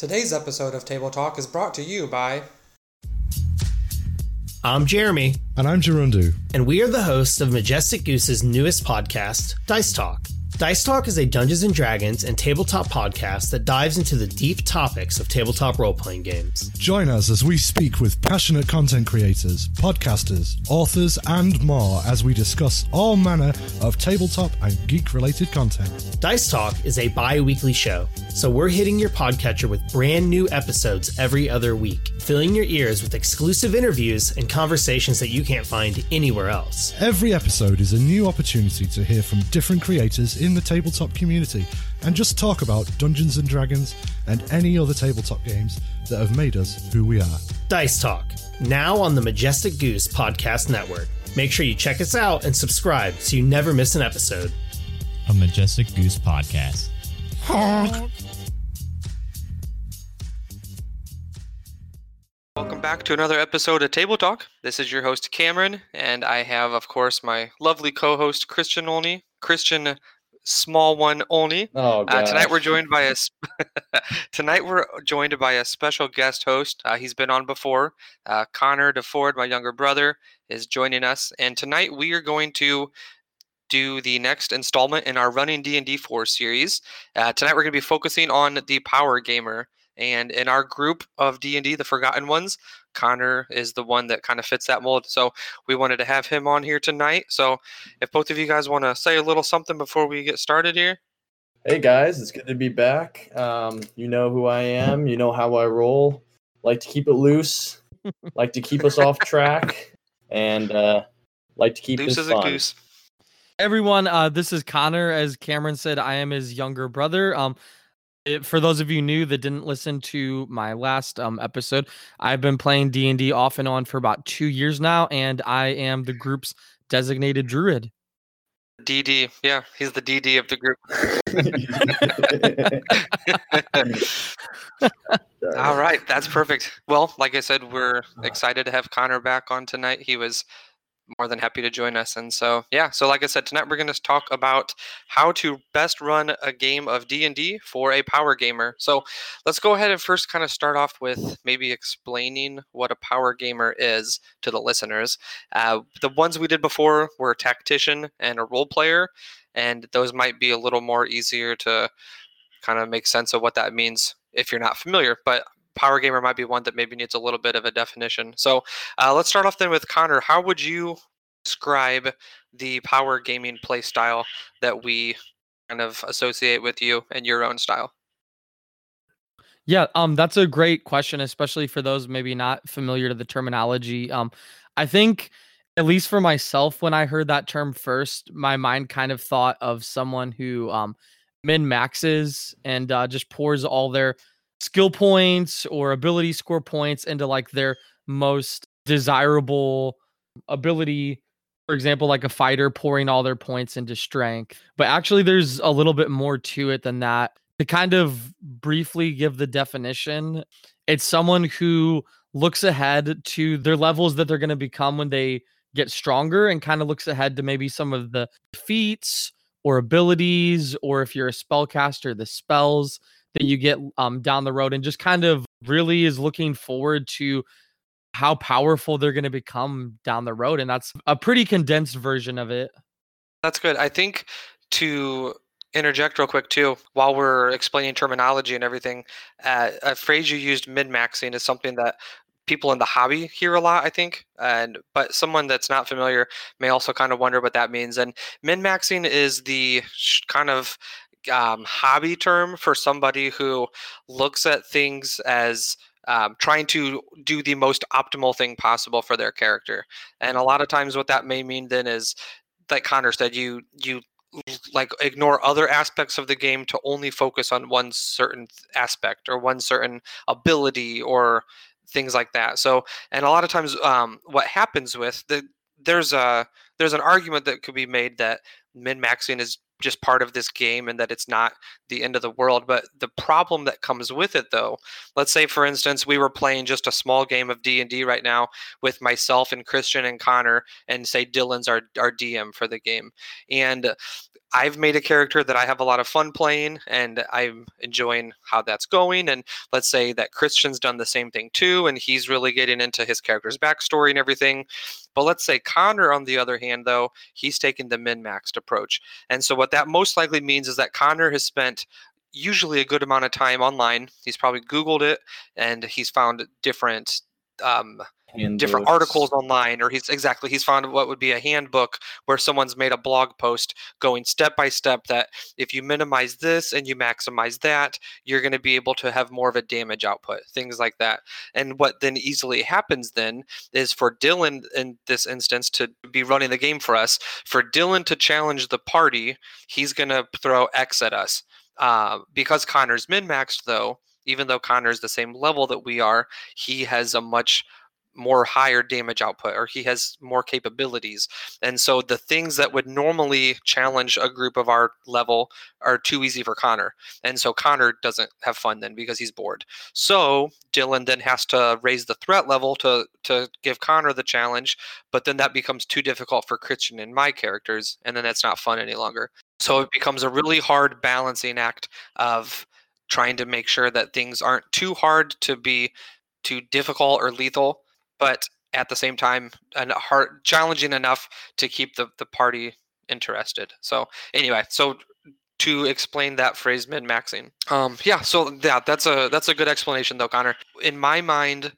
Today's episode of Table Talk is brought to you by. I'm Jeremy. And I'm Gerundu. And we are the hosts of Majestic Goose's newest podcast, Dice Talk. Dice Talk is a Dungeons and Dragons and tabletop podcast that dives into the deep topics of tabletop role playing games. Join us as we speak with passionate content creators, podcasters, authors, and more as we discuss all manner of tabletop and geek related content. Dice Talk is a bi weekly show, so we're hitting your podcatcher with brand new episodes every other week, filling your ears with exclusive interviews and conversations that you can't find anywhere else. Every episode is a new opportunity to hear from different creators in the tabletop community and just talk about Dungeons and Dragons and any other tabletop games that have made us who we are. Dice Talk, now on the Majestic Goose Podcast Network. Make sure you check us out and subscribe so you never miss an episode. A Majestic Goose Podcast. Welcome back to another episode of Table Talk. This is your host Cameron, and I have, of course, my lovely co-host Christian Olney. Christian small one only. Oh, uh, tonight we're joined by a tonight we're joined by a special guest host. Uh, he's been on before. Uh, Connor DeFord, my younger brother, is joining us, and tonight we are going to do the next installment in our Running D and D For series. Uh, tonight we're going to be focusing on the Power Gamer, and in our group of D and D, the Forgotten Ones, Connor is the one that kind of fits that mold. So we wanted to have him on here tonight. So if both of you guys want to say a little something before we get started here. Hey guys, it's good to be back. Um, you know who I am. You know how I roll. Like to keep it loose. like to keep us off track, and uh, like to keep loose this as fun. a goose. Everyone, uh, this is Connor. As Cameron said, I am his younger brother. Um, it, for those of you new that didn't listen to my last um, episode, I've been playing D and D off and on for about two years now, and I am the group's designated druid. DD, yeah, he's the DD of the group. All right, that's perfect. Well, like I said, we're excited to have Connor back on tonight. He was more than happy to join us. And so, yeah, so like I said, tonight we're going to talk about how to best run a game of D&D for a power gamer. So, let's go ahead and first kind of start off with maybe explaining what a power gamer is to the listeners. Uh, the ones we did before were a tactician and a role player, and those might be a little more easier to kind of make sense of what that means if you're not familiar. But power gamer might be one that maybe needs a little bit of a definition. So uh, let's start off then with Connor. How would you describe the power gaming play style that we kind of associate with you and your own style? Yeah, um, that's a great question, especially for those maybe not familiar to the terminology. Um, I think, at least for myself, when I heard that term first, my mind kind of thought of someone who um, min maxes and uh, just pours all their skill points or ability score points into like their most desirable ability for example like a fighter pouring all their points into strength. But actually there's a little bit more to it than that. To kind of briefly give the definition it's someone who looks ahead to their levels that they're going to become when they get stronger and kind of looks ahead to maybe some of the feats or abilities or if you're a spellcaster the spells that you get um, down the road and just kind of really is looking forward to how powerful they're going to become down the road. And that's a pretty condensed version of it. That's good. I think to interject real quick too, while we're explaining terminology and everything, uh, a phrase you used min maxing is something that people in the hobby hear a lot i think and but someone that's not familiar may also kind of wonder what that means and min maxing is the sh- kind of um, hobby term for somebody who looks at things as um, trying to do the most optimal thing possible for their character. And a lot of times, what that may mean then is, like Connor said, you you like ignore other aspects of the game to only focus on one certain aspect or one certain ability or things like that. So, and a lot of times, um, what happens with the there's a there's an argument that could be made that min maxing is just part of this game and that it's not the end of the world. But the problem that comes with it, though, let's say for instance we were playing just a small game of D and D right now with myself and Christian and Connor, and say Dylan's our our DM for the game, and I've made a character that I have a lot of fun playing and I'm enjoying how that's going. And let's say that Christian's done the same thing too, and he's really getting into his character's backstory and everything. But let's say Connor, on the other hand, though, he's taken the min maxed approach. And so what that most likely means is that Connor has spent usually a good amount of time online. He's probably Googled it and he's found different um, different articles online or he's exactly he's found what would be a handbook where someone's made a blog post going step by step that if you minimize this and you maximize that you're going to be able to have more of a damage output things like that. And what then easily happens then is for dylan in this instance to be running the game for us for dylan to challenge the party he's going to throw x at us. Uh, because connor's min-maxed though even though connor's the same level that we are he has a much more higher damage output or he has more capabilities. And so the things that would normally challenge a group of our level are too easy for connor. And so connor doesn't have fun then because he's bored. So dylan then has to raise the threat level to to give connor the challenge but then that becomes too difficult for christian and my characters and then that's not fun any longer. So it becomes a really hard balancing act of trying to make sure that things aren't too hard to be too difficult or lethal but at the same time hard challenging enough to keep the, the party interested so anyway so to explain that phrase min maxing um yeah so yeah that's a that's a good explanation though connor in my mind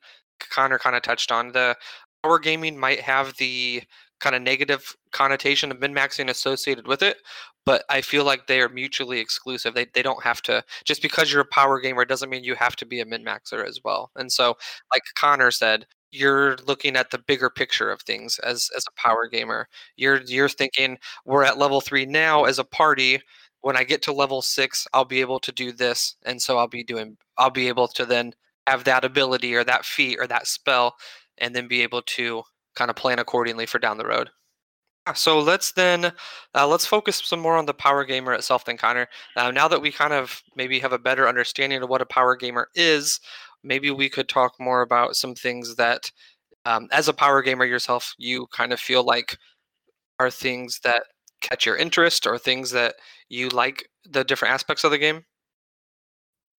connor kind of touched on the power gaming might have the kind of negative connotation of min maxing associated with it but I feel like they are mutually exclusive. They, they don't have to just because you're a power gamer doesn't mean you have to be a min maxer as well. And so, like Connor said, you're looking at the bigger picture of things as as a power gamer. You're you're thinking we're at level 3 now as a party. When I get to level 6, I'll be able to do this and so I'll be doing I'll be able to then have that ability or that feat or that spell and then be able to kind of plan accordingly for down the road. So let's then uh, let's focus some more on the power gamer itself, then Connor. Uh, now that we kind of maybe have a better understanding of what a power gamer is, maybe we could talk more about some things that, um, as a power gamer yourself, you kind of feel like are things that catch your interest or things that you like the different aspects of the game.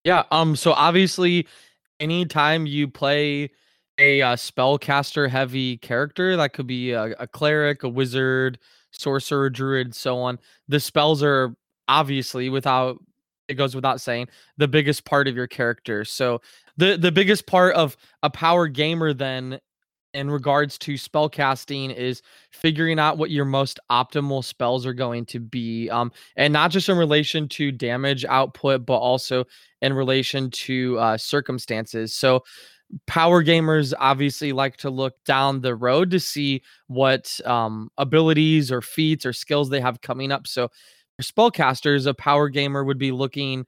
Yeah. Um. So obviously, anytime you play a uh, spellcaster heavy character, that could be a, a cleric, a wizard, sorcerer, druid, so on. The spells are obviously without it goes without saying the biggest part of your character. So the the biggest part of a power gamer then in regards to spell casting is figuring out what your most optimal spells are going to be um and not just in relation to damage output but also in relation to uh circumstances so power gamers obviously like to look down the road to see what um abilities or feats or skills they have coming up so spellcasters, a power gamer would be looking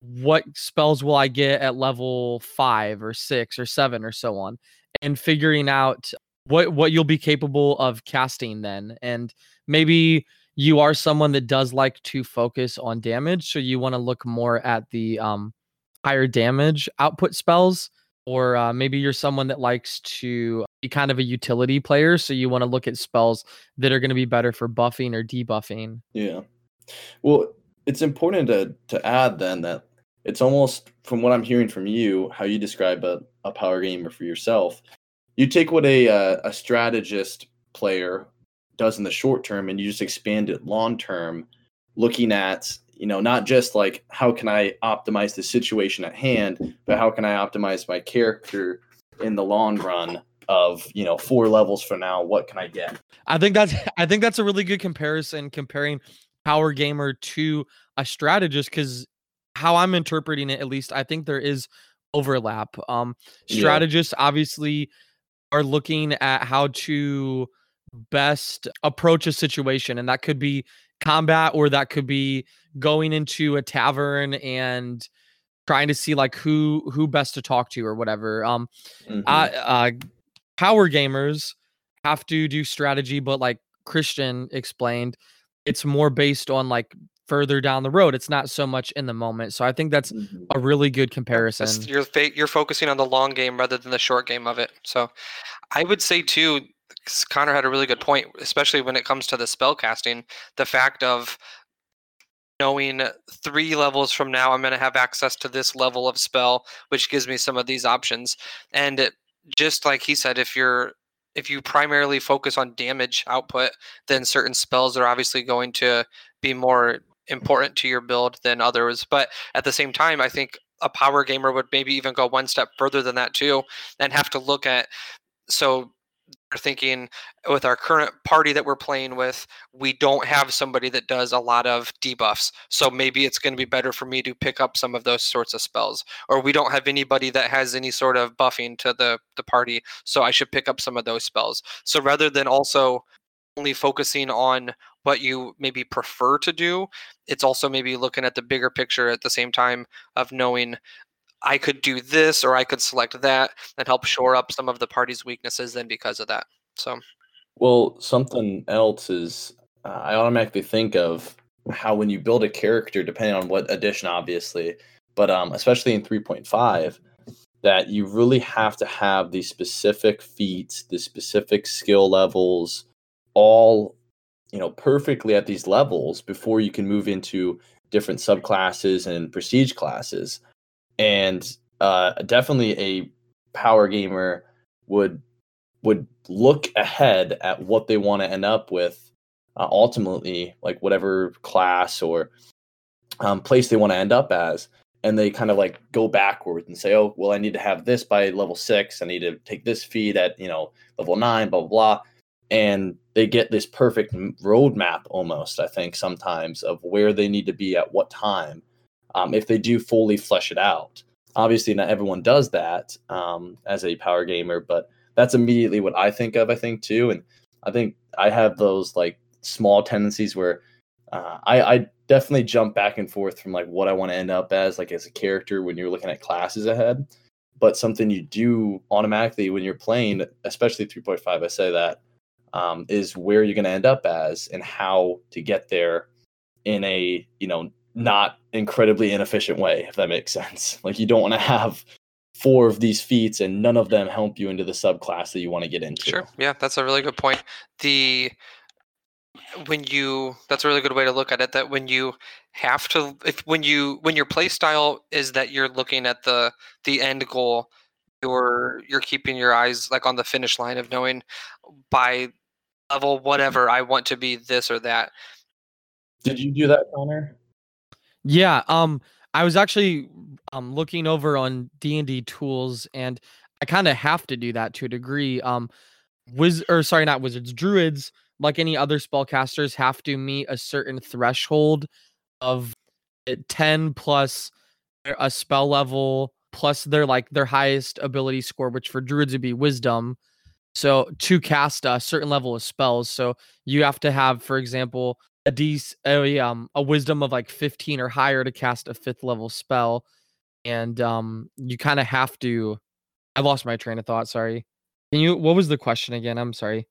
what spells will I get at level five or six or seven or so on, and figuring out what what you'll be capable of casting then. And maybe you are someone that does like to focus on damage, so you want to look more at the um higher damage output spells. Or uh, maybe you're someone that likes to be kind of a utility player, so you want to look at spells that are going to be better for buffing or debuffing. Yeah. Well, it's important to to add then that it's almost from what I'm hearing from you, how you describe a, a power gamer for yourself. You take what a uh, a strategist player does in the short term, and you just expand it long term, looking at you know not just like how can I optimize the situation at hand, but how can I optimize my character in the long run of you know four levels for now what can i get i think that's i think that's a really good comparison comparing power gamer to a strategist because how I'm interpreting it, at least, I think there is overlap. Um, strategists yeah. obviously are looking at how to best approach a situation, and that could be combat or that could be going into a tavern and trying to see like who who best to talk to or whatever. Um, mm-hmm. uh, uh, power gamers have to do strategy, but like Christian explained, it's more based on like further down the road. It's not so much in the moment. So I think that's Mhm. a really good That's- comparison. You're you're focusing on the long game rather than the short game of it. So, I would say too. Connor had a really good point, especially when it comes to the spell casting. The fact of knowing three levels from now, I'm going to have access to this level of spell, which gives me some of these options. And it, just like he said, if you're if you primarily focus on damage output, then certain spells are obviously going to be more important to your build than others. But at the same time, I think a power gamer would maybe even go one step further than that too, and have to look at so thinking with our current party that we're playing with, we don't have somebody that does a lot of debuffs. So maybe it's going to be better for me to pick up some of those sorts of spells. Or we don't have anybody that has any sort of buffing to the, the party. So I should pick up some of those spells. So rather than also only focusing on what you maybe prefer to do, it's also maybe looking at the bigger picture at the same time of knowing I could do this or I could select that and help shore up some of the party's weaknesses then because of that. So Well, something else is uh, I automatically think of how when you build a character, depending on what edition, obviously, but um, especially in 3.5, that you really have to have these specific feats, the specific skill levels, all you know perfectly at these levels before you can move into different subclasses and prestige classes. And uh, definitely a power gamer would would look ahead at what they want to end up with uh, ultimately like whatever class or um, place they want to end up as. And they kind of like go backwards and say oh well i need to have this by level six. I need to take this feat at you know level nine blah blah blah. And they get this perfect roadmap almost i think sometimes of where they need to be at what time um, if they do fully flesh it out obviously not everyone does that um, as a power gamer but that's immediately what I think of. I think too, and I think I have those like small tendencies where uh, I, I definitely jump back and forth from like what I want to end up as, like as a character when you're looking at classes ahead. But something you do automatically when you're playing, especially 3.5, I say that um, is where you're going to end up as and how to get there in a you know Mm-hmm. not incredibly inefficient way, if that makes sense. Like you don't want to have four of these feats and none of them help you into the subclass that you want to get into. Sure. Yeah, that's a really good point. The when you that's a really good way to look at it that when you have to if when you when your play style is that you're looking at the the end goal you're you're keeping your eyes like on the finish line of knowing by level mm-hmm. whatever I want to be this or that. Did you do that, Connor? Yeah, um I was actually um looking over on D&D tools and I kind of have to do that to a degree. Um wiz or sorry, not wizards, druids, like any other spellcasters have to meet a certain threshold of uh, 10 plus a spell level plus their like their highest ability score which for druids would be wisdom. So to cast a certain level of spells, so you have to have for example a d a um a wisdom of like 15 or higher to cast a fifth level spell and um you kind of have to i lost my train of thought sorry. Can you what was the question again? I'm sorry.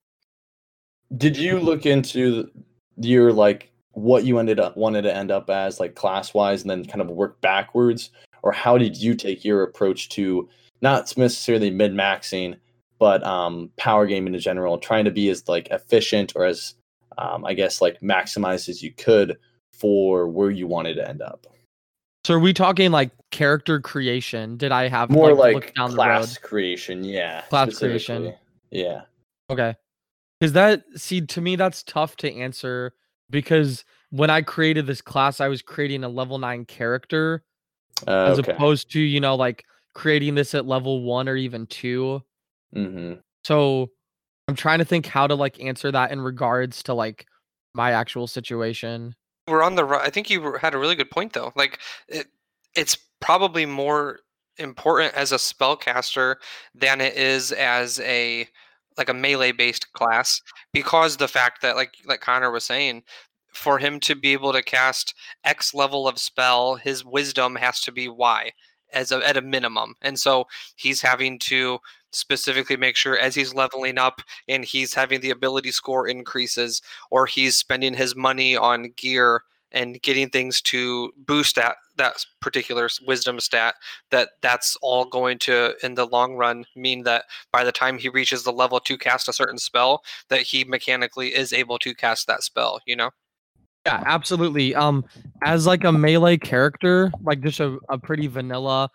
Did you look into your like what you ended up wanted to end up as like class wise and then kind of work backwards? Or how did you take your approach to not necessarily min maxing, but um power gaming in general, trying to be as like efficient or as um, I guess like maximized as you could for where you wanted to end up? so are we talking like character creation did i have More like, like, down class the creation, yeah. Class creation. Yeah. okay because that see to me that's tough to answer because when i created this class i was creating a level 9 character Uh, as okay. opposed to you know like creating this at level 1 or even 2 hmm So I'm trying to think how to like answer that in regards to like my actual situation. We're on the ri- I think you had a really good point though. Like it, it's probably more important as a spellcaster than it is as a like a melee based class because the fact that like like Connor was saying for him to be able to cast X level of spell, his wisdom has to be Y as a, at a minimum. And so he's having to specifically make sure as he's leveling up and he's having the ability score increases or he's spending his money on gear and getting things to boost that that particular wisdom stat that that's all going to in the long run mean that by the time he reaches the level to cast a certain spell that he mechanically is able to cast that spell you know? Yeah absolutely. Um as like a melee character like just a, a pretty vanilla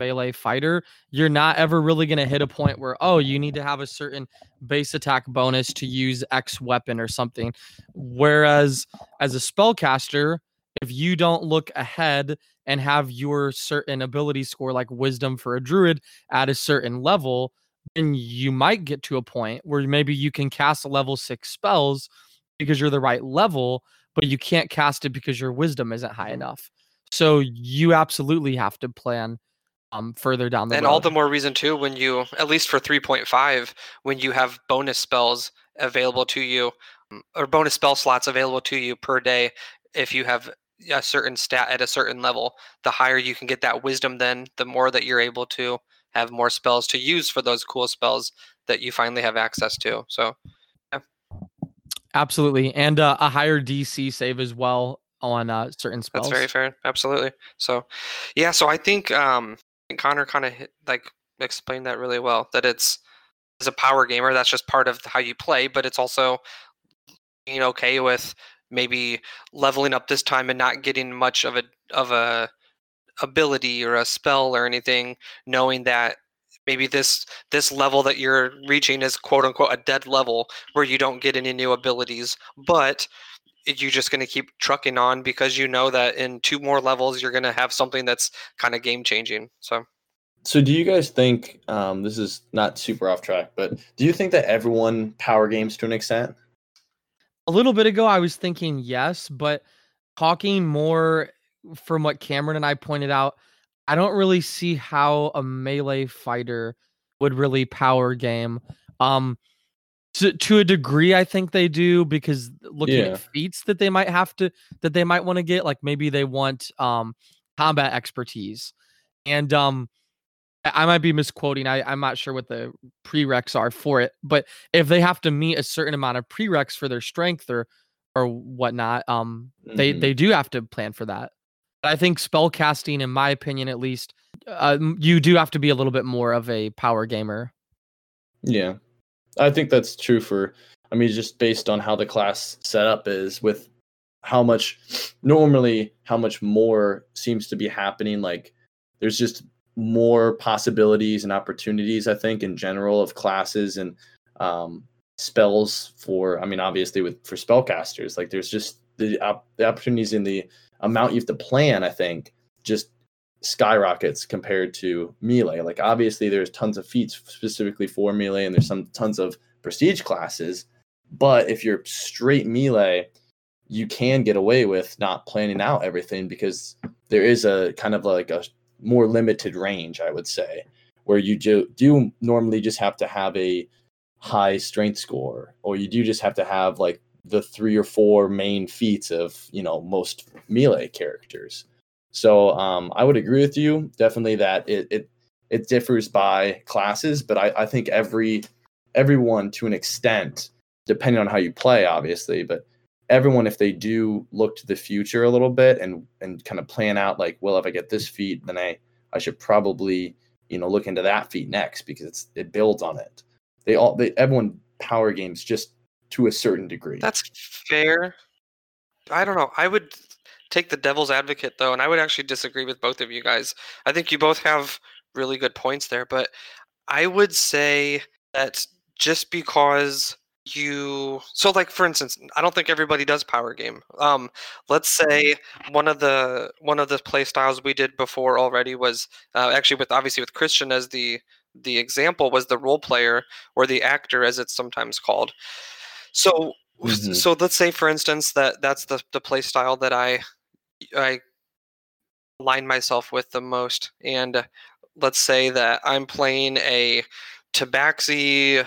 melee fighter, you're not ever really going to hit a point where, oh, you need to have a certain base attack bonus to use X weapon or something. Whereas as a spellcaster, if you don't look ahead and have your certain ability score, like wisdom for a druid, at a certain level, then you might get to a point where maybe you can cast level six spells because you're the right level, but you can't cast it because your wisdom isn't high enough. So you absolutely have to plan um further down the and road. all the more reason too when you at least for 3.5 when you have bonus spells available to you mm, or bonus spell slots available to you per day if you have a certain stat at a certain level the higher you can get that wisdom then the more that you're able to have more spells to use for those cool spells that you finally have access to so yeah. Absolutely, and uh, a higher DC save as well on uh, certain spells. That's very fair. Absolutely. So, yeah. So I think um, Connor kind of like explained that really well. That it's as a power gamer, that's just part of how you play, but it's also being okay with maybe leveling up this time and not getting much of a of a ability or a spell or anything, knowing that maybe this this level that you're reaching is quote unquote a dead level where you don't get any new abilities, but you're just going to keep trucking on because you know that in two more levels you're going to have something that's kind of game changing. So So do you guys think um, this is not super off track, but do you think that everyone power games to an extent? a little bit ago, I was thinking yes, but talking more from what Cameron and I pointed out, I don't really see how a melee fighter would really power game. Um, to to a degree, I think they do because looking Yeah. at feats that they might have to that they might want to get, like maybe they want um combat expertise, and um I might be misquoting. I, I'm not sure what the prereqs are for it, but if they have to meet a certain amount of prereqs for their strength or or whatnot, um, they Mhm. they do have to plan for that. But I think spell casting, in my opinion, at least, uh, you do have to be a little bit more of a power gamer. Yeah. I think that's true for I mean just based on how the class setup is with how much normally how much more seems to be happening like there's just more possibilities and opportunities I think in general of classes and um spells for I mean obviously with for spellcasters like there's just the op- the opportunities in the amount you have to plan I think just skyrockets compared to melee. Like obviously there's tons of feats specifically for melee and there's some tons of prestige classes, but if you're straight melee, you can get away with not planning out everything because there is a kind of like a more limited range, I would say, where you do, do normally just have to have a high strength score or you do just have to have like the three or four main feats of, you know, most melee characters. So um, I would agree with you definitely that it it, it differs by classes, but I, I think every everyone to an extent, depending on how you play, obviously, but everyone if they do look to the future a little bit and and kind of plan out like, well, if I get this feat, then I I should probably you know look into that feat next because it builds on it. They all they everyone power games just to a certain degree. That's fair. I don't know. I would take the devil's advocate though, and I would actually disagree with both of you guys. I think you both have really good points there, but I would say that just because you so like for instance i don't think everybody does power game um let's say one of the one of the play styles we did before already was uh, actually with obviously with christian as the the example was the role player or the actor as it's sometimes called so Mhm. so let's say for instance that that's the the play style that i i align myself with the most and uh, let's say that i'm playing a tabaxi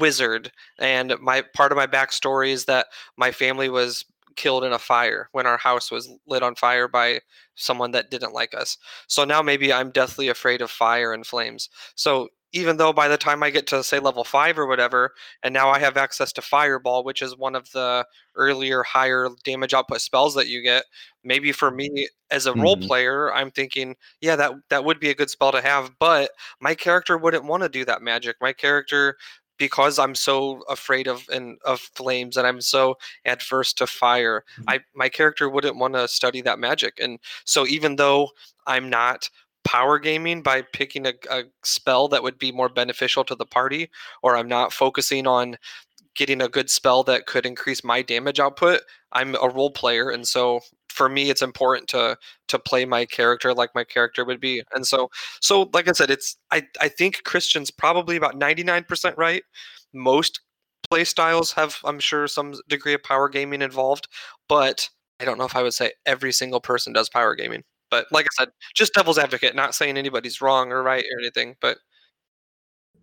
wizard and my part of my backstory is that my family was killed in a fire when our house was lit on fire by someone that didn't like us. So now maybe I'm deathly afraid of fire and flames. So even though by the time I get to say level five or whatever, and now I have access to Fireball, which is one of the earlier higher damage output spells that you get, maybe for me as a mm-hmm. role player, I'm thinking, yeah, that that would be a good spell to have, but my character wouldn't want to do that magic. My character because I'm so afraid of and of flames and I'm so adverse to fire, mm-hmm. I my character wouldn't want to study that magic. And so even though I'm not power gaming by picking a, a, spell that would be more beneficial to the party, or I'm not focusing on getting a good spell that could increase my damage output. I'm a role player, and so for me, it's important to to play my character like my character would be. And so, so like I said, it's I I think Christian's probably about 99% right. Most play styles have, I'm sure, some degree of power gaming involved, but I don't know if I would say every single person does power gaming. But like I said, just devil's advocate, not saying anybody's wrong or right or anything. But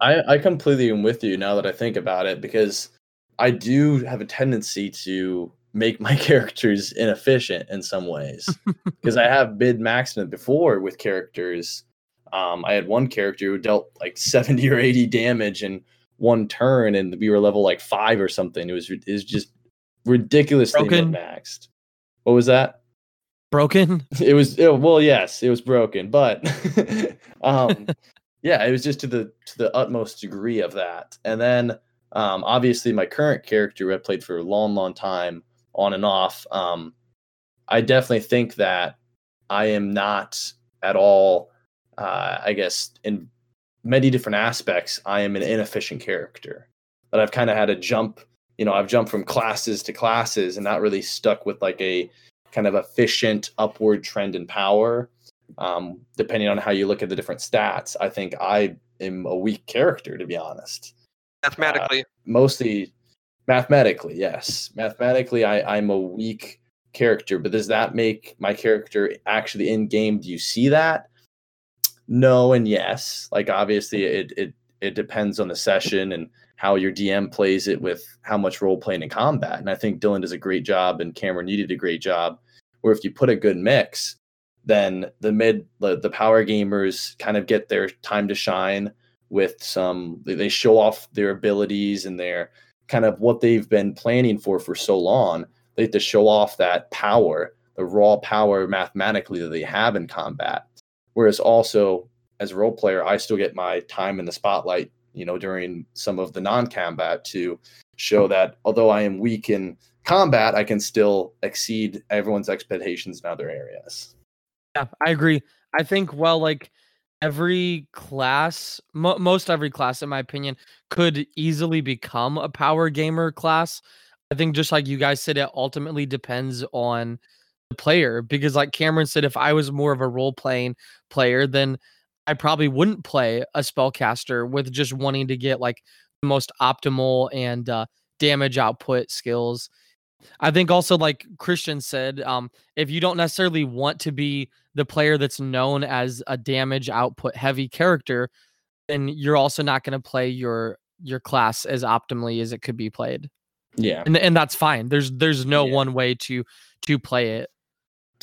I, I completely am with you now that I think about it because I do have a tendency to make my characters inefficient in some ways because I have bid maxed it before with characters. Um, I had one character who dealt like 70 or 80 damage in one turn, and we were level like five or something. It was it was just ridiculously maxed. What was that? broken? It was it, well, yes, it was broken, but um, yeah, it was just to the to the utmost degree of that. And then um, obviously my current character I played for a long, long time on and off. Um, I definitely think that I am not at all. Uh, I guess in many different aspects, I am an inefficient character. But I've kind of had to jump. You know, I've jumped from classes to classes and not really stuck with like a kind of efficient upward trend in power. Um, depending on how you look at the different stats, I think I am a weak character, to be honest. Mathematically, uh, mostly mathematically, yes. Mathematically, I, I'm a weak character, but does that make my character actually in game? Do you see that? No and yes. Like obviously, it it it depends on the session and how your DM plays it with how much role playing in combat. And I think Dylan does a great job, and Cameron, you did a great job. Where if you put a good mix, then the mid the, the power gamers kind of get their time to shine with some they show off their abilities and their kind of what they've been planning for for so long they have to show off that power the raw power mathematically that they have in combat whereas also as a role player i still get my time in the spotlight you know, during some of the non-combat to show that although I am weak in combat, I can still exceed everyone's expectations in other areas. Yeah, I agree. I think well, like every class, mo- most every class, in my opinion, could easily become a power gamer class. I think just like you guys said, it ultimately depends on the player because, like Cameron said, if I was more of a role playing player, then I probably wouldn't play a spellcaster with just wanting to get like the most optimal and uh, damage output skills. I think also like Christian said, um, if you don't necessarily want to be the player that's known as a damage output heavy character, then you're also not going to play your your class as optimally as it could be played. Yeah, and and that's fine. There's there's no yeah. one way to to play it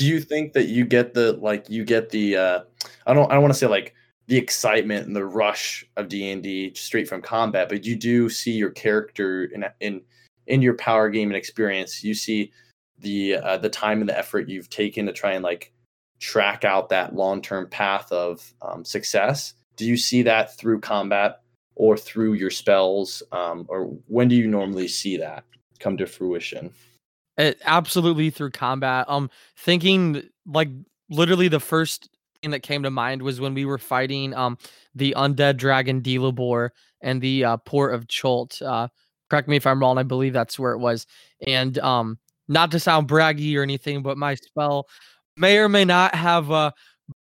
do you think that you get the like you get the uh i don't i don't want to say like the excitement and the rush of d&d straight from combat but you do see your character in in in your power game and experience you see the uh, the time and the effort you've taken to try and like track out that long-term path of um, success do you see that through combat or through your spells um, or when do you normally see that come to fruition it, absolutely through combat. Um, thinking like literally the first thing that came to mind was when we were fighting um the undead dragon Delabor and the uh, port of Chult. Uh, correct me if I'm wrong. I believe that's where it was. And um, not to sound braggy or anything, but my spell may or may not have uh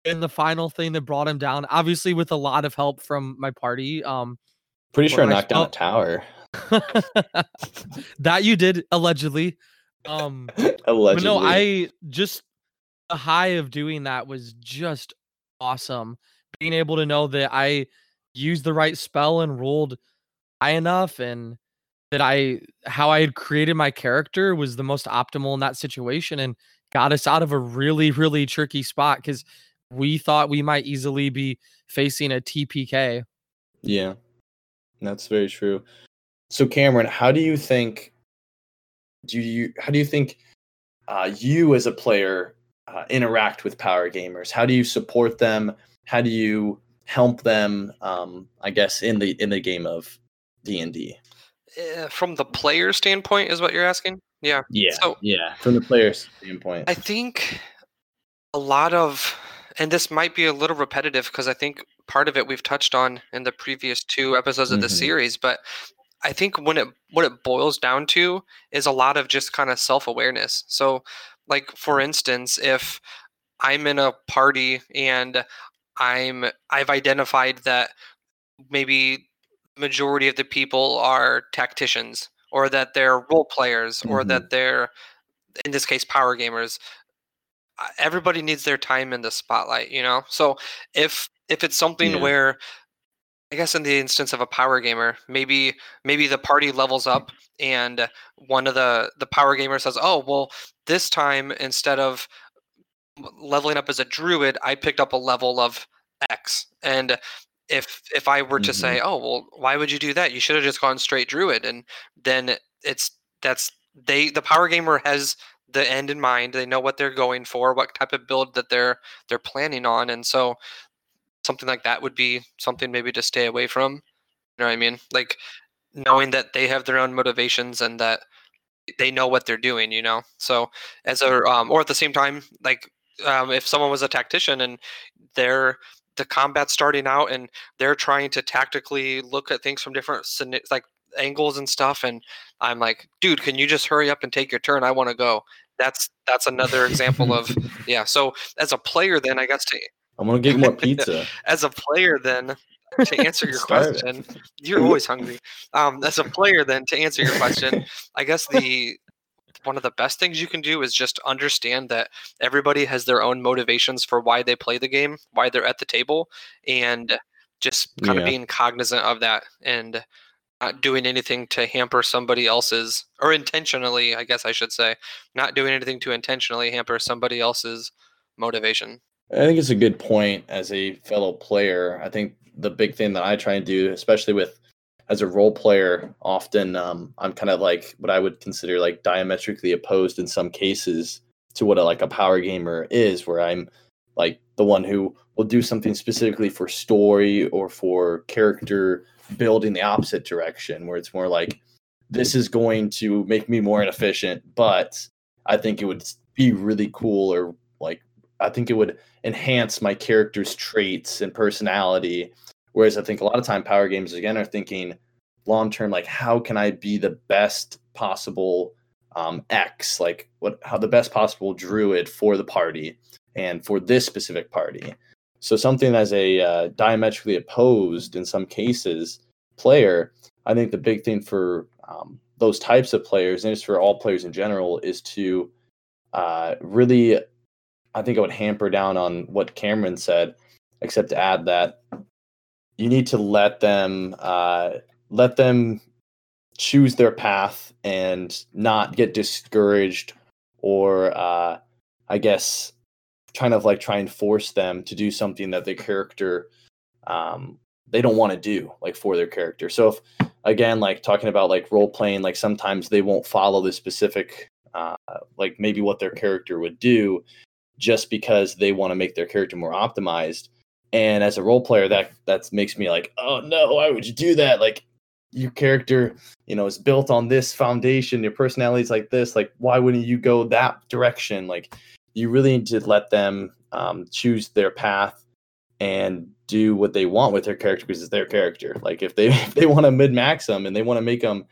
been the final thing that brought him down. Obviously, with a lot of help from my party. Um, pretty sure I knocked down a tower. that you did allegedly. Um, Allegedly. no, I just the high of doing that was just awesome. Being able to know that I used the right spell and rolled high enough and that I how I had created my character was the most optimal in that situation and got us out of a really really tricky spot because we thought we might easily be facing a TPK. Yeah, that's very true. So Cameron, how do you think? Do you how do you think uh, you as a player uh, interact with power gamers? How do you support them? How do you help them? Um, I guess in the in the game of D and D. Eh, from the player standpoint, is what you're asking? Yeah. Yeah. So- yeah, from the player's standpoint. I think a lot of, and this might be a little repetitive because I think part of it we've touched on in the previous two episodes of the Mhm. series, but I think when it what it boils down to is a lot of just kind of self awareness. So, like for instance, if I'm in a party and I'm I've identified that maybe majority of the people are tacticians or that they're role players or Mhm. that they're in this case power gamers everybody needs their time in the spotlight you know so if if it's something Yeah. where i guess in the instance of a power gamer maybe maybe the party levels up and one of the the power gamer says oh well this time instead of leveling up as a druid i picked up a level of x and if if i were to say oh well why would you do that? You should have just gone straight druid and then it's that's they the power gamer has the end in mind they know what they're going for what type of build that they're they're planning on and so something like that would be something maybe to stay away from you know what i mean? Like knowing that they have their own motivations and that they know what they're doing you know? So as a um, or at the same time like um, if someone was a tactician and they're the combat starting out and they're trying to tactically look at things from different like angles and stuff and i'm like dude can you just hurry up and take your turn? I want to go. That's that's another example of yeah so as a player then i guess to I'm gonna get more pizza. as a player then to answer your question you're always hungry. Um as a player then to answer your question i guess the one of the best things you can do is just understand that everybody has their own motivations for why they play the game why they're at the table and just kind of being cognizant of that and not doing anything to hamper somebody else's or intentionally i guess i should say not doing anything to intentionally hamper somebody else's motivation I think it's a good point as a fellow player. I think the big thing that I try and do, especially with as a role player, often um, I'm kind of like what I would consider like diametrically opposed in some cases to what a, like a power gamer is, where I'm like the one who will do something specifically for story or for character building the opposite direction, where it's more like this is going to make me more inefficient, but I think it would be really cool or like I think it would enhance my character's traits and personality. Whereas I think a lot of time power games again are thinking long term, like how can I be the best possible um, X, like what how the best possible druid for the party and for this specific party. So something as a uh, diametrically opposed in some cases player, I think the big thing for um, those types of players and just for all players in general is to uh, really I think I would hamper down on what Cameron said, except to add that you need to let them uh, let them choose their path and not get discouraged or uh, I guess kind of like try and force them to do something that their character um, they don't want to do like for their character. So if again like talking about like role playing like sometimes they won't follow the specific uh, like maybe what their character would do just because they want to make their character more optimized. And as a role player, that that makes me like, oh no, why would you do that? Like your character, you know, is built on this foundation. Your personality is like this. Like, why wouldn't you go that direction? Like, you really need to let them um, choose their path and do what they want with their character because it's their character. Like, if they if they want to min max them and they want to make them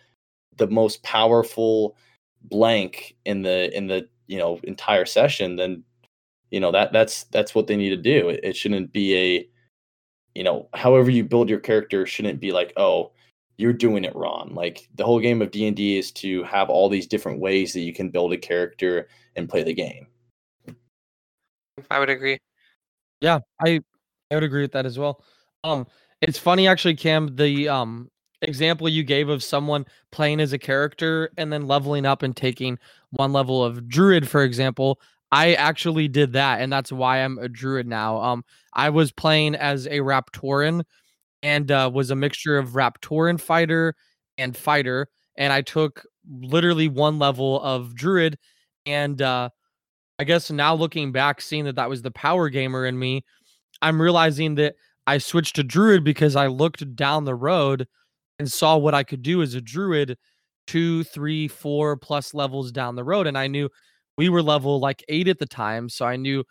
the most powerful blank in the in the you know entire session, then you know that that's that's what they need to do it, it shouldn't be a you know however you build your character shouldn't be like oh you're doing it wrong like the whole game of d&d is to have all these different ways that you can build a character and play the game i would agree Yeah, I I would agree with that as well. Um, it's funny actually, Cam. The um, example you gave of someone playing as a character and then leveling up and taking one level of druid, for example, I actually did that, and that's why I'm a druid now. Um, I was playing as a Raptoran and uh, was a mixture of Raptoran fighter and fighter, and I took literally one level of druid, and uh, I guess now looking back, seeing that that was the power gamer in me, I'm realizing that I switched to druid because I looked down the road and saw what I could do as a druid two, three, four plus levels down the road. And I knew we were level like eight at the time. So I knew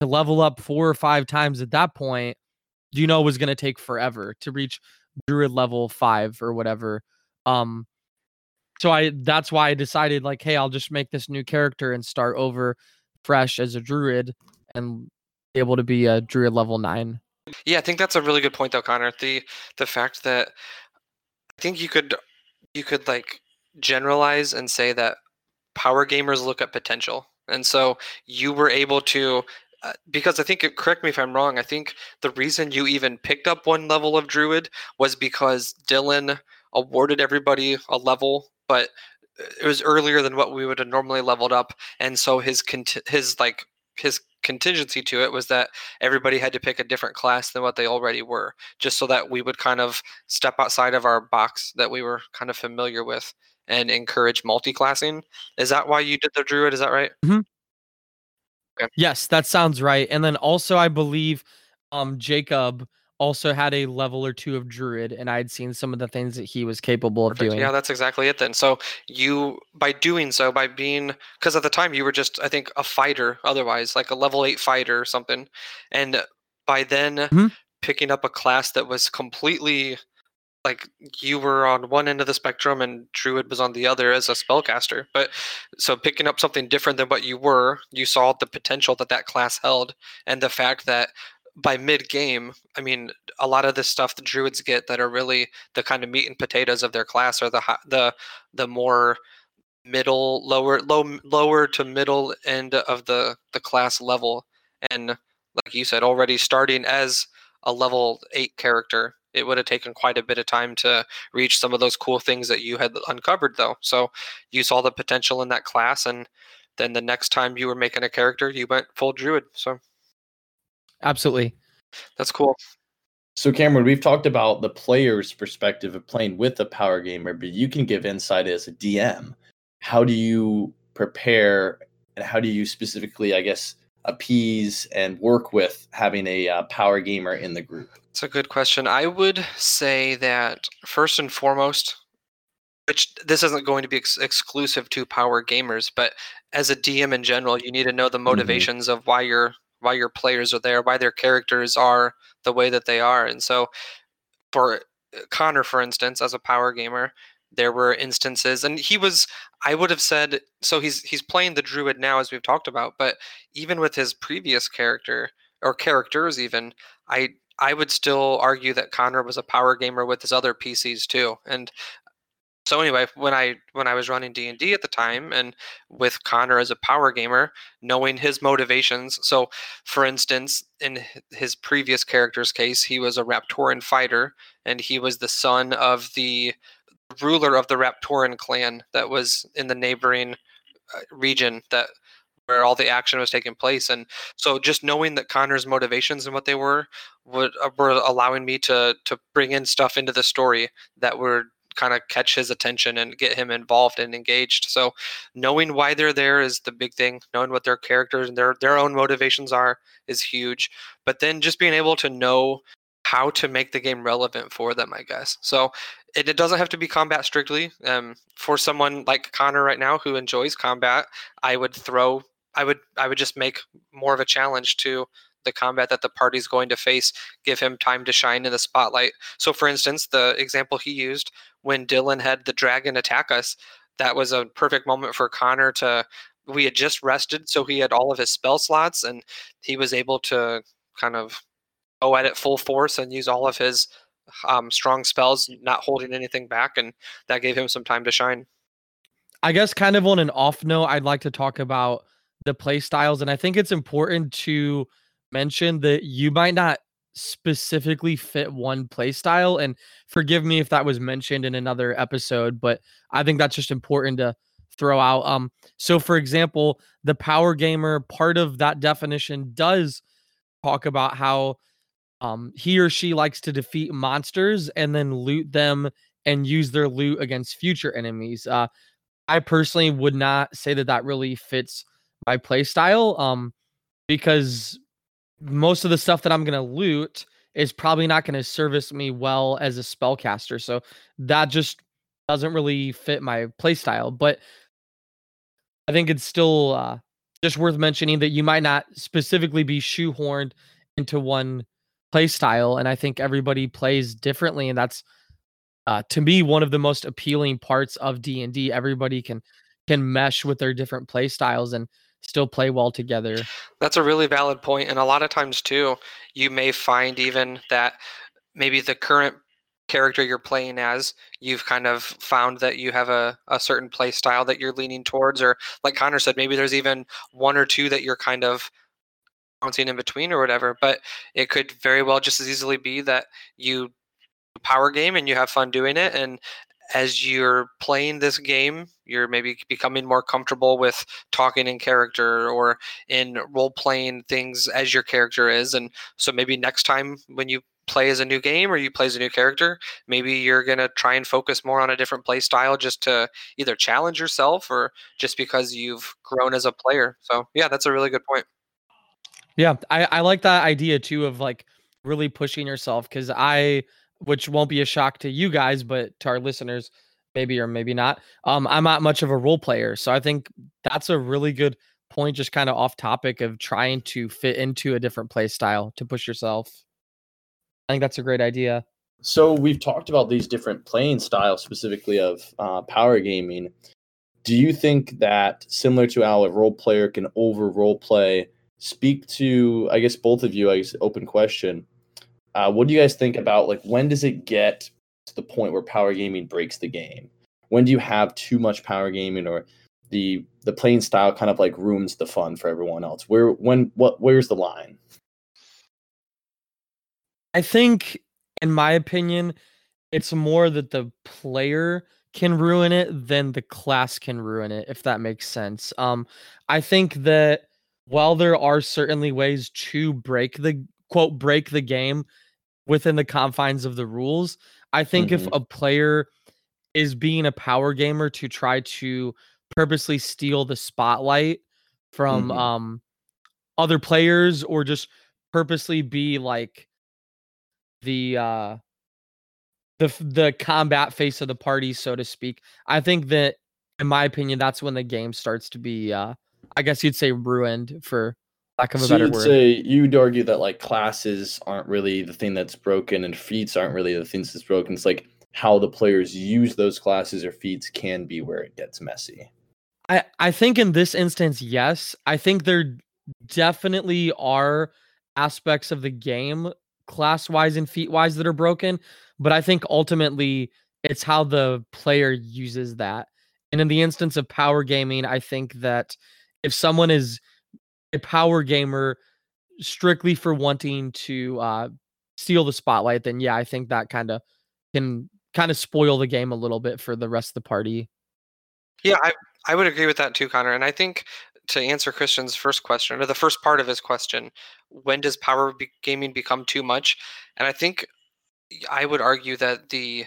to level up four or five times at that point, you know, was going to take forever to reach druid level five or whatever. Um, so I that's why I decided like, hey, I'll just make this new character and start over fresh as a druid and able to be a druid level nine. Yeah, I think that's a really good point though, Connor. The the fact that I think you could you could like generalize and say that power gamers look at potential. And so you were able to uh, because I think correct me if I'm wrong, I think the reason you even picked up one level of druid was because Dylan awarded everybody a level, but it was earlier than what we would have normally leveled up and so his his like his contingency to it was that everybody had to pick a different class than what they already were, just so that we would kind of step outside of our box that we were kind of familiar with and encourage multi-classing. Is that why you did the druid? Is that right? Mm-hmm. Okay. Yes, that sounds right. And then also, I believe um, Jacob also had a level or two of druid and i'd seen some of the things that he was capable Perfect. of doing yeah that's exactly it then so you by doing so by being because at the time you were just i think a fighter otherwise like a level 8 fighter or something and by then mm-hmm. picking up a class that was completely like you were on one end of the spectrum and druid was on the other as a spellcaster but so picking up something different than what you were you saw the potential that that class held and the fact that by mid game, I mean a lot of the stuff the druids get that are really the kind of meat and potatoes of their class are the the the more middle lower low lower to middle end of the the class level. And like you said already starting as a level 8 character it would have taken quite a bit of time to reach some of those cool things that you had uncovered though so you saw the potential in that class and then the next time you were making a character you went full druid so Absolutely. That's cool. So, Cameron, we've talked about the player's perspective of playing with a power gamer, but you can give insight as a DM. How do you prepare and how do you specifically, I guess, appease and work with having a uh, power gamer in the group? It's a good question. I would say that first and foremost, which this isn't going to be ex- exclusive to power gamers, but as a DM in general, you need to know the mm-hmm. motivations mm-hmm. of why you're why your players are there, why their characters are the way that they are. And so for Connor, for instance, as a power gamer, there were instances and he was I would have said so he's he's playing the druid now as we've talked about, but even with his previous character or characters even, I I would still argue that Connor was a power gamer with his other PCs too. And so anyway, when I when I was running D and D at the time, and with Connor as a power gamer, knowing his motivations. So, for instance, in his previous character's case, he was a Raptoran fighter, and he was the son of the ruler of the Raptoran clan that was in the neighboring uh, region that where all the action was taking place and so just knowing that connor's motivations and what they were would uh, were allowing me to to bring in stuff into the story that were kind of catch his attention and get him involved and engaged. So knowing why they're there is the big thing. Knowing what their characters and their their own motivations are is huge. But then just being able to know how to make the game relevant for them, I guess. So it, it doesn't have to be combat strictly. Um, for someone like Connor right now who enjoys combat, I would throw I would I would just make more of a challenge to the combat that the party's going to face, give him time to shine in the spotlight. So, for instance, the example he used when Dylan had the dragon attack us, that was a perfect moment for Connor to. We had just rested, so he had all of his spell slots, and he was able to kind of go at it full force and use all of his um, strong spells, not holding anything back, and that gave him some time to shine. I guess, kind of on an off note, I'd like to talk about the play styles, and I think it's important to mention that you might not specifically fit one playstyle. And forgive me if that was mentioned in another episode, but I think that's just important to throw out. Um, so for example, the power gamer part of that definition does talk about how um he or she likes to defeat monsters and then loot them and use their loot against future enemies. Uh, I personally would not say that that really fits my playstyle. Um, because most of the stuff that I'm gonna loot is probably not gonna service me well as a spellcaster. So that just doesn't really fit my playstyle. But I think it's still uh, just worth mentioning that you might not specifically be shoehorned into one play style, and I think everybody plays differently, and that's uh, to me one of the most appealing parts of D and D. Everybody can can mesh with their different play styles and still play well together. That's a really valid point, and a lot of times too, you may find even that maybe the current character you're playing as, you've kind of found that you have a, a certain play style that you're leaning towards, or like Connor said, maybe there's even one or two that you're kind of bouncing in between or whatever. But it could very well just as easily be that you power game and you have fun doing it and as you're playing this game, you're maybe becoming more comfortable with talking in character or in role playing things as your character is. And so maybe next time when you play as a new game or you play as a new character, maybe you're going to try and focus more on a different play style just to either challenge yourself or just because you've grown as a player. So, yeah, that's a really good point. Yeah, I, I like that idea too of like really pushing yourself because I which won't be a shock to you guys, but to our listeners, maybe or maybe not. Um, I'm not much of a role player, so I think that's a really good point, just kind of off topic of trying to fit into a different play style to push yourself. I think that's a great idea. So we've talked about these different playing styles, specifically of uh, power gaming. Do you think that similar to how a role player can over role play? Speak to, I guess, both of you. I guess open question uh, what do you guys think about like when does it get to the point where power gaming breaks the game? When do you have too much power gaming or the the playing style kind of like ruins the fun for everyone else? Where when what where's the line? I think in my opinion it's more that the player can ruin it than the class can ruin it if that makes sense. Um I think that while there are certainly ways to break the quote break the game within the confines of the rules. I think mm-hmm. if a player is being a power gamer to try to purposely steal the spotlight from mm-hmm. um other players or just purposely be like the uh the the combat face of the party so to speak i think that in my opinion that's when the game starts to be uh i guess you'd say ruined for lack of a so better you'd word. say you'd argue that like classes aren't really the thing that's broken and feats aren't really the things that's broken. It's like how the players use those classes or feats can be where it gets messy. I, I think in this instance, yes. I think there definitely are aspects of the game, class wise and feat wise, that are broken. But I think ultimately it's how the player uses that. And in the instance of power gaming, I think that if someone is a power gamer strictly for wanting to uh, steal the spotlight, then yeah, I think that kind of can kind of spoil the game a little bit for the rest of the party. Yeah, I I would agree with that too, Connor. And I think to answer Christian's first question or the first part of his question, when does power be- gaming become too much? And I think I would argue that the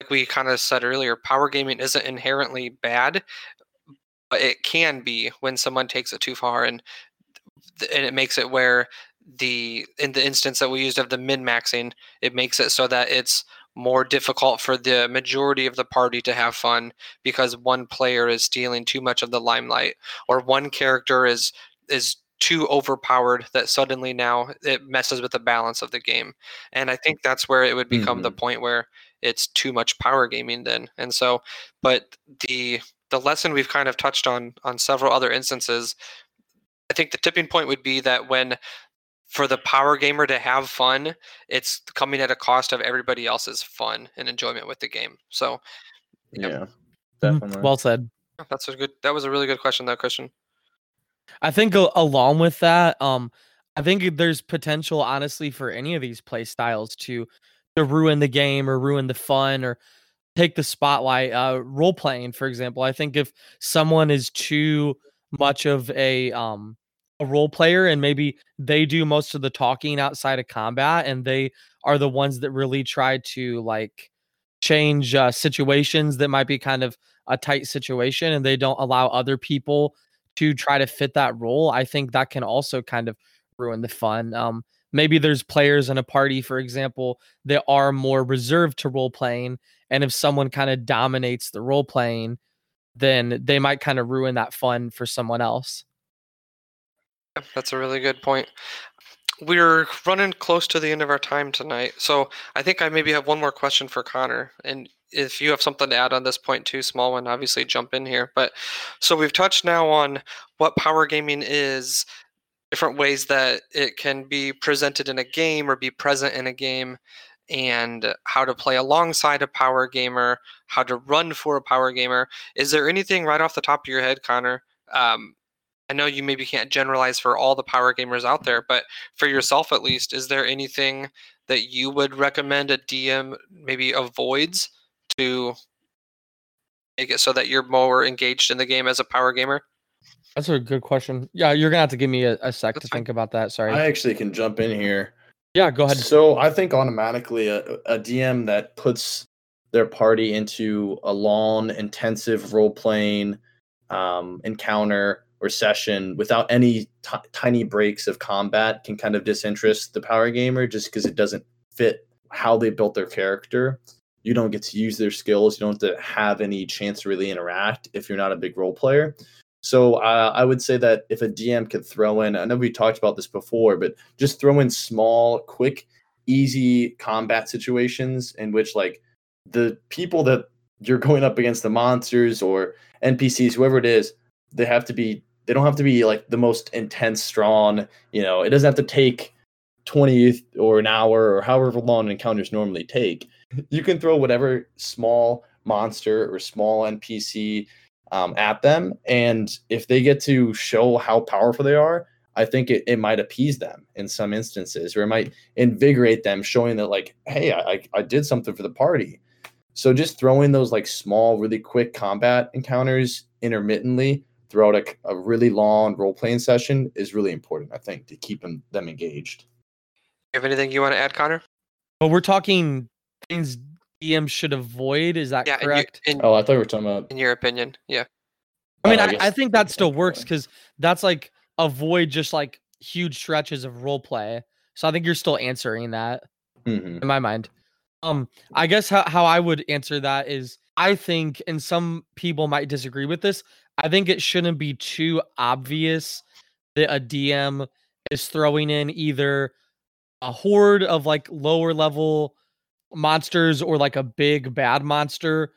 like we kind of said earlier, power gaming isn't inherently bad it can be when someone takes it too far and and it makes it where the in the instance that we used of the min maxing it makes it so that it's more difficult for the majority of the party to have fun because one player is stealing too much of the limelight or one character is is too overpowered that suddenly now it messes with the balance of the game and i think that's where it would become mm-hmm. the point where it's too much power gaming then and so but the the lesson we've kind of touched on on several other instances i think the tipping point would be that when for the power gamer to have fun it's coming at a cost of everybody else's fun and enjoyment with the game. So yeah. Yep. Mm, definitely. well said. That's a good that was a really good question though christian. I think along with that um I think there's potential, honestly, for any of these play styles to to ruin the game or ruin the fun or take the spotlight. Uh, role playing, for example, I think if someone is too much of a um a role player and maybe they do most of the talking outside of combat and they are the ones that really try to like change uh, situations that might be kind of a tight situation and they don't allow other people to try to fit that role i think that can also kind of ruin the fun um maybe there's players in a party for example that are more reserved to role playing and if someone kind of dominates the role playing then they might kind of ruin that fun for someone else that's a really good point we're running close to the end of our time tonight. So I think I maybe have one more question for Connor. And if you have something to add on this point too, small one, obviously jump in here. But so we've touched now on what power gaming is, different ways that it can be presented in a game or be present in a game, and how to play alongside a power gamer, how to run for a power gamer. Is there anything right off the top of your head, Connor, um, I know you maybe can't generalize for all the power gamers out there, but for yourself at least, is there anything that you would recommend a DM maybe avoids to make it so that you're more engaged in the game as a power gamer? That's a good question. Yeah, you're gonna have to give me a, a sec That's to fine. think about that. Sorry. I actually can jump in here. Yeah, go ahead. So I think automatically a, a DM that puts their party into a long, intensive role playing um, encounter or session without any t- tiny breaks of combat can kind of disinterest the power gamer just because it doesn't fit how they built their character. You don't get to use their skills. You don't have any chance to really interact if you're not a big role player. So uh, I would say that if a DM could throw in, I know we talked about this before, but just throw in small, quick, easy combat situations in which like the people that you're going up against, the monsters or NPCs, whoever it is, they have to be they don't have to be like the most intense, strong. You know, it doesn't have to take 20 or an hour or however long encounters normally take. You can throw whatever small monster or small NPC um, at them. And if they get to show how powerful they are, I think it, it might appease them in some instances, or it might invigorate them, showing that, like, hey, I, I did something for the party. So just throwing those like small, really quick combat encounters intermittently throughout a, a really long role playing session is really important, I think, to keep them, them engaged. You have anything you want to add, Connor? Well, we're talking things DM should avoid. Is that yeah, correct? In, in, oh, I thought we were talking about. In your opinion, yeah. I mean, uh, I, I, I, think that still works because that's like avoid just like huge stretches of role play. So I think you're still answering that mm-hmm. in my mind. Um, I guess how, how I would answer that is I think, and some people might disagree with this, I think it shouldn't be too obvious that a DM is throwing in either a horde of like lower level monsters or like a big bad monster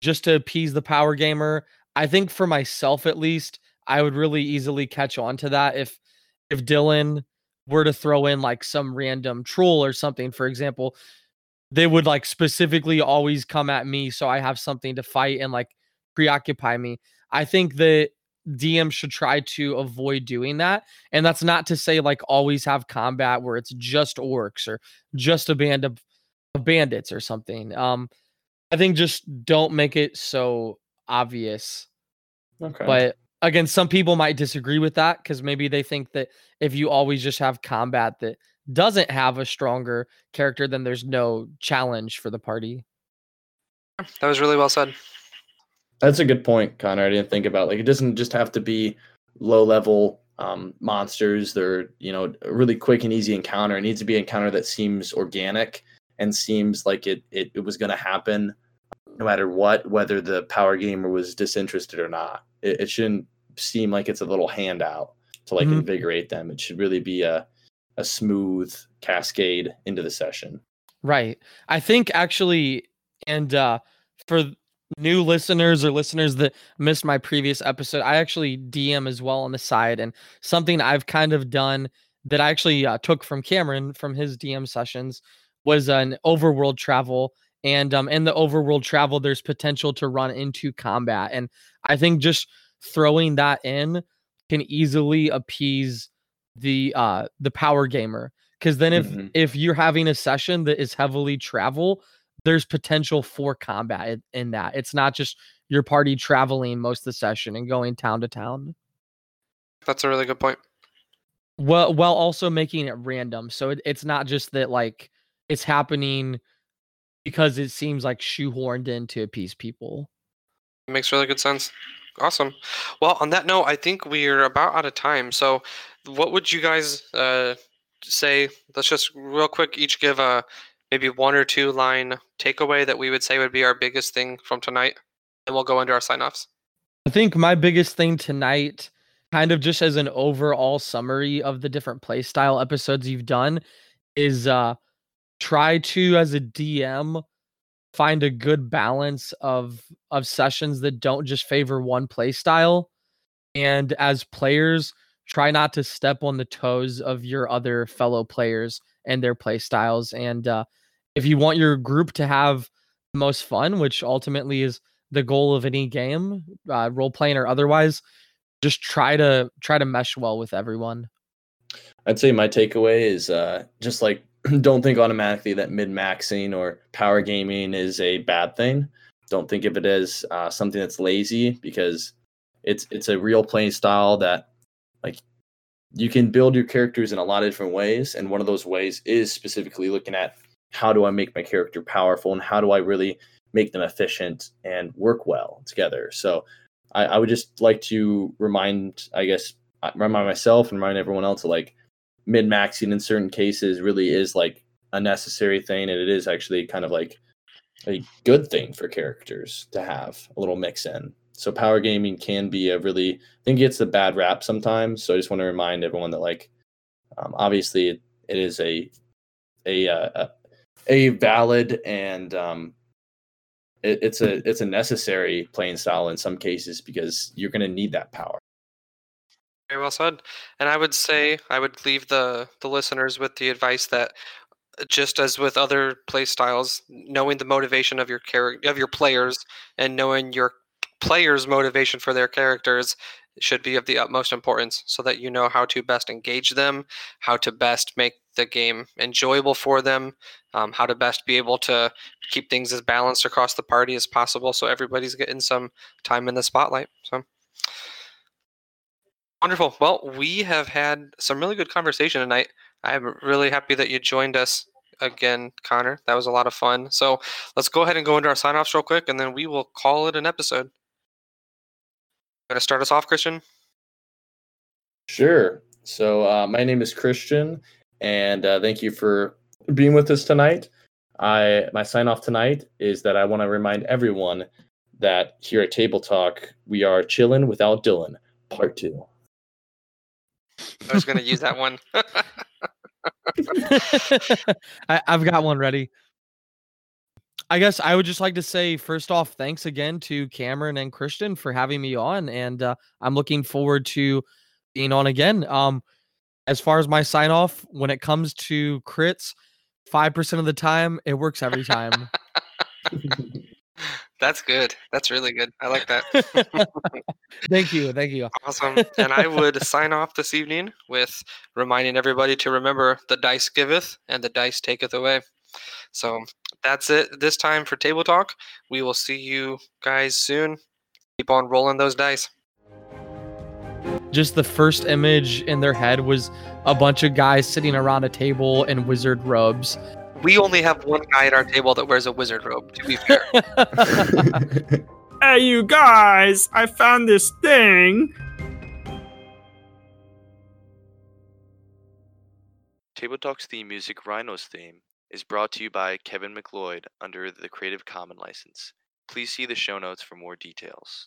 just to appease the power gamer. I think for myself at least, I would really easily catch on to that if if Dylan were to throw in like some random troll or something, for example, they would like specifically always come at me so I have something to fight and like preoccupy me. I think that DM should try to avoid doing that. And that's not to say like always have combat where it's just orcs or just a band of, of bandits or something. Um I think just don't make it so obvious. Okay. But again, some people might disagree with that because maybe they think that if you always just have combat that doesn't have a stronger character, then there's no challenge for the party. That was really well said. That's a good point, Connor. I didn't think about like it doesn't just have to be low level um, monsters. They're you know a really quick and easy encounter. It needs to be an encounter that seems organic and seems like it it, it was going to happen no matter what, whether the power gamer was disinterested or not. It, it shouldn't seem like it's a little handout to like mm-hmm. invigorate them. It should really be a a smooth cascade into the session. Right. I think actually, and uh, for new listeners or listeners that missed my previous episode, I actually DM as well on the side, and something I've kind of done that I actually uh, took from Cameron from his DM sessions was an overworld travel. And um, in the overworld travel, there's potential to run into combat, and I think just throwing that in can easily appease the uh the power gamer because then if Mhm. if you're having a session that is heavily travel there's potential for combat in, in that it's not just your party traveling most of the session and going town to town That's a really good point. well while also making it random so it, it's not just that like it's happening because it seems like shoehorned in to appease people Makes really good sense. Awesome. Well, on that note, I think we're about out of time. So, what would you guys uh, say? Let's just real quick each give a maybe one or two line takeaway that we would say would be our biggest thing from tonight, and we'll go into our sign offs. I think my biggest thing tonight, kind of just as an overall summary of the different playstyle episodes you've done, is uh try to as a DM find a good balance of of sessions that don't just favor one playstyle. And as players, try not to step on the toes of your other fellow players and their playstyles. And uh if you want your group to have the most fun, which ultimately is the goal of any game, uh, role playing or otherwise, just try to try to mesh well with everyone. I'd say my takeaway is uh, just like don't think automatically that min maxing or power gaming is a bad thing. Don't think of it as uh, something that's lazy because it's it's a real playing style that like you can build your characters in a lot of different ways, and one of those ways is specifically looking at how do I make my character powerful and how do I really make them efficient and work well together. So I, I would just like to remind, I guess, uh, remind myself and remind everyone else like min maxing in certain cases really is like a necessary thing, and it is actually kind of like a good thing for characters to have a little mix in. So power gaming can be a really, I think, it gets a bad rap sometimes. So I just want to remind everyone that like, um, obviously, it, it is a a uh, a, a valid and um, it, it's a it's a necessary playing style in some cases because you're going to need that power. Very well said. And I would say I would leave the the listeners with the advice that uh, just as with other play styles, knowing the motivation of your character of your players and knowing your players' motivation for their characters should be of the utmost importance so that you know how to best engage them, how to best make the game enjoyable for them, um, how to best be able to keep things as balanced across the party as possible so everybody's getting some time in the spotlight. So Wonderful. Well, we have had some really good conversation tonight. I'm really happy that you joined us again, Connor. That was a lot of fun. So let's go ahead and go into our sign offs real quick, and then we will call it an episode. Going to start us off, Christian? Sure. So uh, my name is Christian, and uh, thank you for being with us tonight. I my sign off tonight is that I want to remind everyone that here at Table Talk we are chilling without Dylan, part two. I was going to use that one. I, I've got one ready. I guess I would just like to say, first off, thanks again to Cameron and Christian for having me on, and uh, I'm looking forward to being on again. Um, as far as my sign off, when it comes to crits, five percent of the time it works every time. That's good. That's really good. I like that. thank you, thank you. Awesome. And I would sign off this evening with reminding everybody to remember the dice giveth and the dice taketh away. So that's it this time for Table Talk. We will see you guys soon. Keep on rolling those dice. Just the first image in their head was a bunch of guys sitting around a table in wizard robes. We only have one guy at our table that wears a wizard robe, to be fair. Hey, you guys! I found this thing! Table Talk's theme music, Rhino's theme, is brought to you by Kevin MacLeod under the Creative Commons license. Please see the show notes for more details.